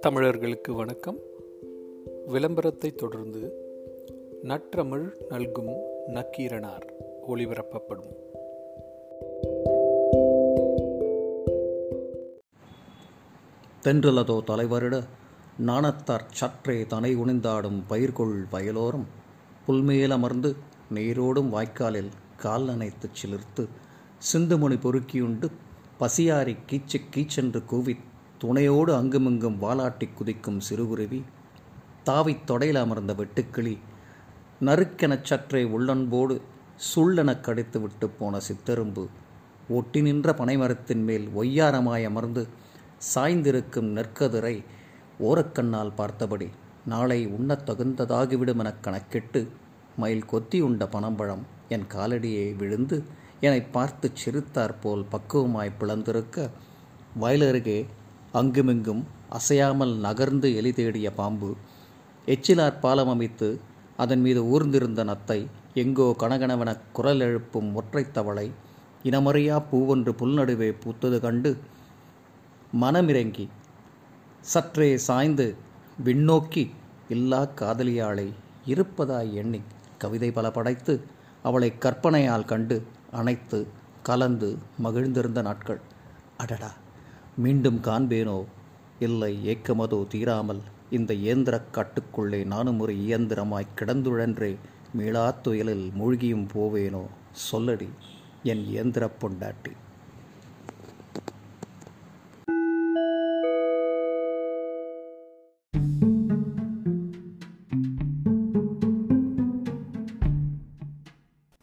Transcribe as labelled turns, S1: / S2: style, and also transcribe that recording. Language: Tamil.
S1: தமிழர்களுக்கு வணக்கம். விளம்பரத்தை தொடர்ந்து நற்றமிழ் நல்கும் நக்கீரனார் ஒளிபரப்பப்படும்.
S2: தென்றலதோ தலைவரிட நாணத்தார் சற்றே தனை உணிந்தாடும் பயிர்கொள் வயலோரம் புல்மேலமர்ந்து நீரோடும் வாய்க்காலில் கால் நனைத்துச் சிலிர்த்து சிந்துமணி பொறுக்கியுண்டு பசியாரி கீச்சு கீச்சென்று கூவி துணையோடு அங்குமிங்கும் வாலாட்டிக் குதிக்கும் சிறுகுருவி தாவித் தொடையில் அமர்ந்த வெட்டுக்கிளி நறுக்கெனச் சற்றே உள்ளன்போடு சுள்ளெனக் கடித்து விட்டு போன சித்தெரும்பு ஒட்டி நின்ற பனைமரத்தின் மேல் ஒய்யாரமாய் அமர்ந்து சாய்ந்திருக்கும் நெற்கதிரை ஓரக்கண்ணால் பார்த்தபடி நாளை உண்ணத் தகுந்ததாகிவிடும் எனக் கணக்கிட்டு மயில் கொத்தி உண்ட பனம்பழம் என் காலடியே விழுந்து என்னை பார்த்துச் சிரித்தாற்போல் பக்குவமாய் பிளந்திருக்க வயலருகே அங்குமிங்கும் அசையாமல் நகர்ந்து எலி தேடிய பாம்பு எச்சிலார் பாலம் அமைத்து அதன் மீது ஊர்ந்திருந்த நத்தை எங்கோ கணகணவெனக் குரல் எழுப்பும் ஒற்றைத் தவளை இனமறியா பூவொன்று புல்நடுவே பூத்தது கண்டு மனமிறங்கி சற்றே சாய்ந்து விண்ணோக்கி இல்லா காதலியாளை இருப்பதாய் எண்ணி கவிதை பல படைத்து அவளை கற்பனையால் கண்டு அணைத்து கலந்து மகிழ்ந்திருந்த நாட்கள். அடடா! மீண்டும் காண்பேனோ? இல்லை ஏக்கமதோ தீராமல் இந்த இயந்திரக் காட்டுக்குள்ளே நானும் ஒரு இயந்திரமாய் கிடந்துழன்றே மீளாத்துயலில் மூழ்கியும் போவேனோ? சொல்லடி என் இயந்திரப் பொண்டாட்டி.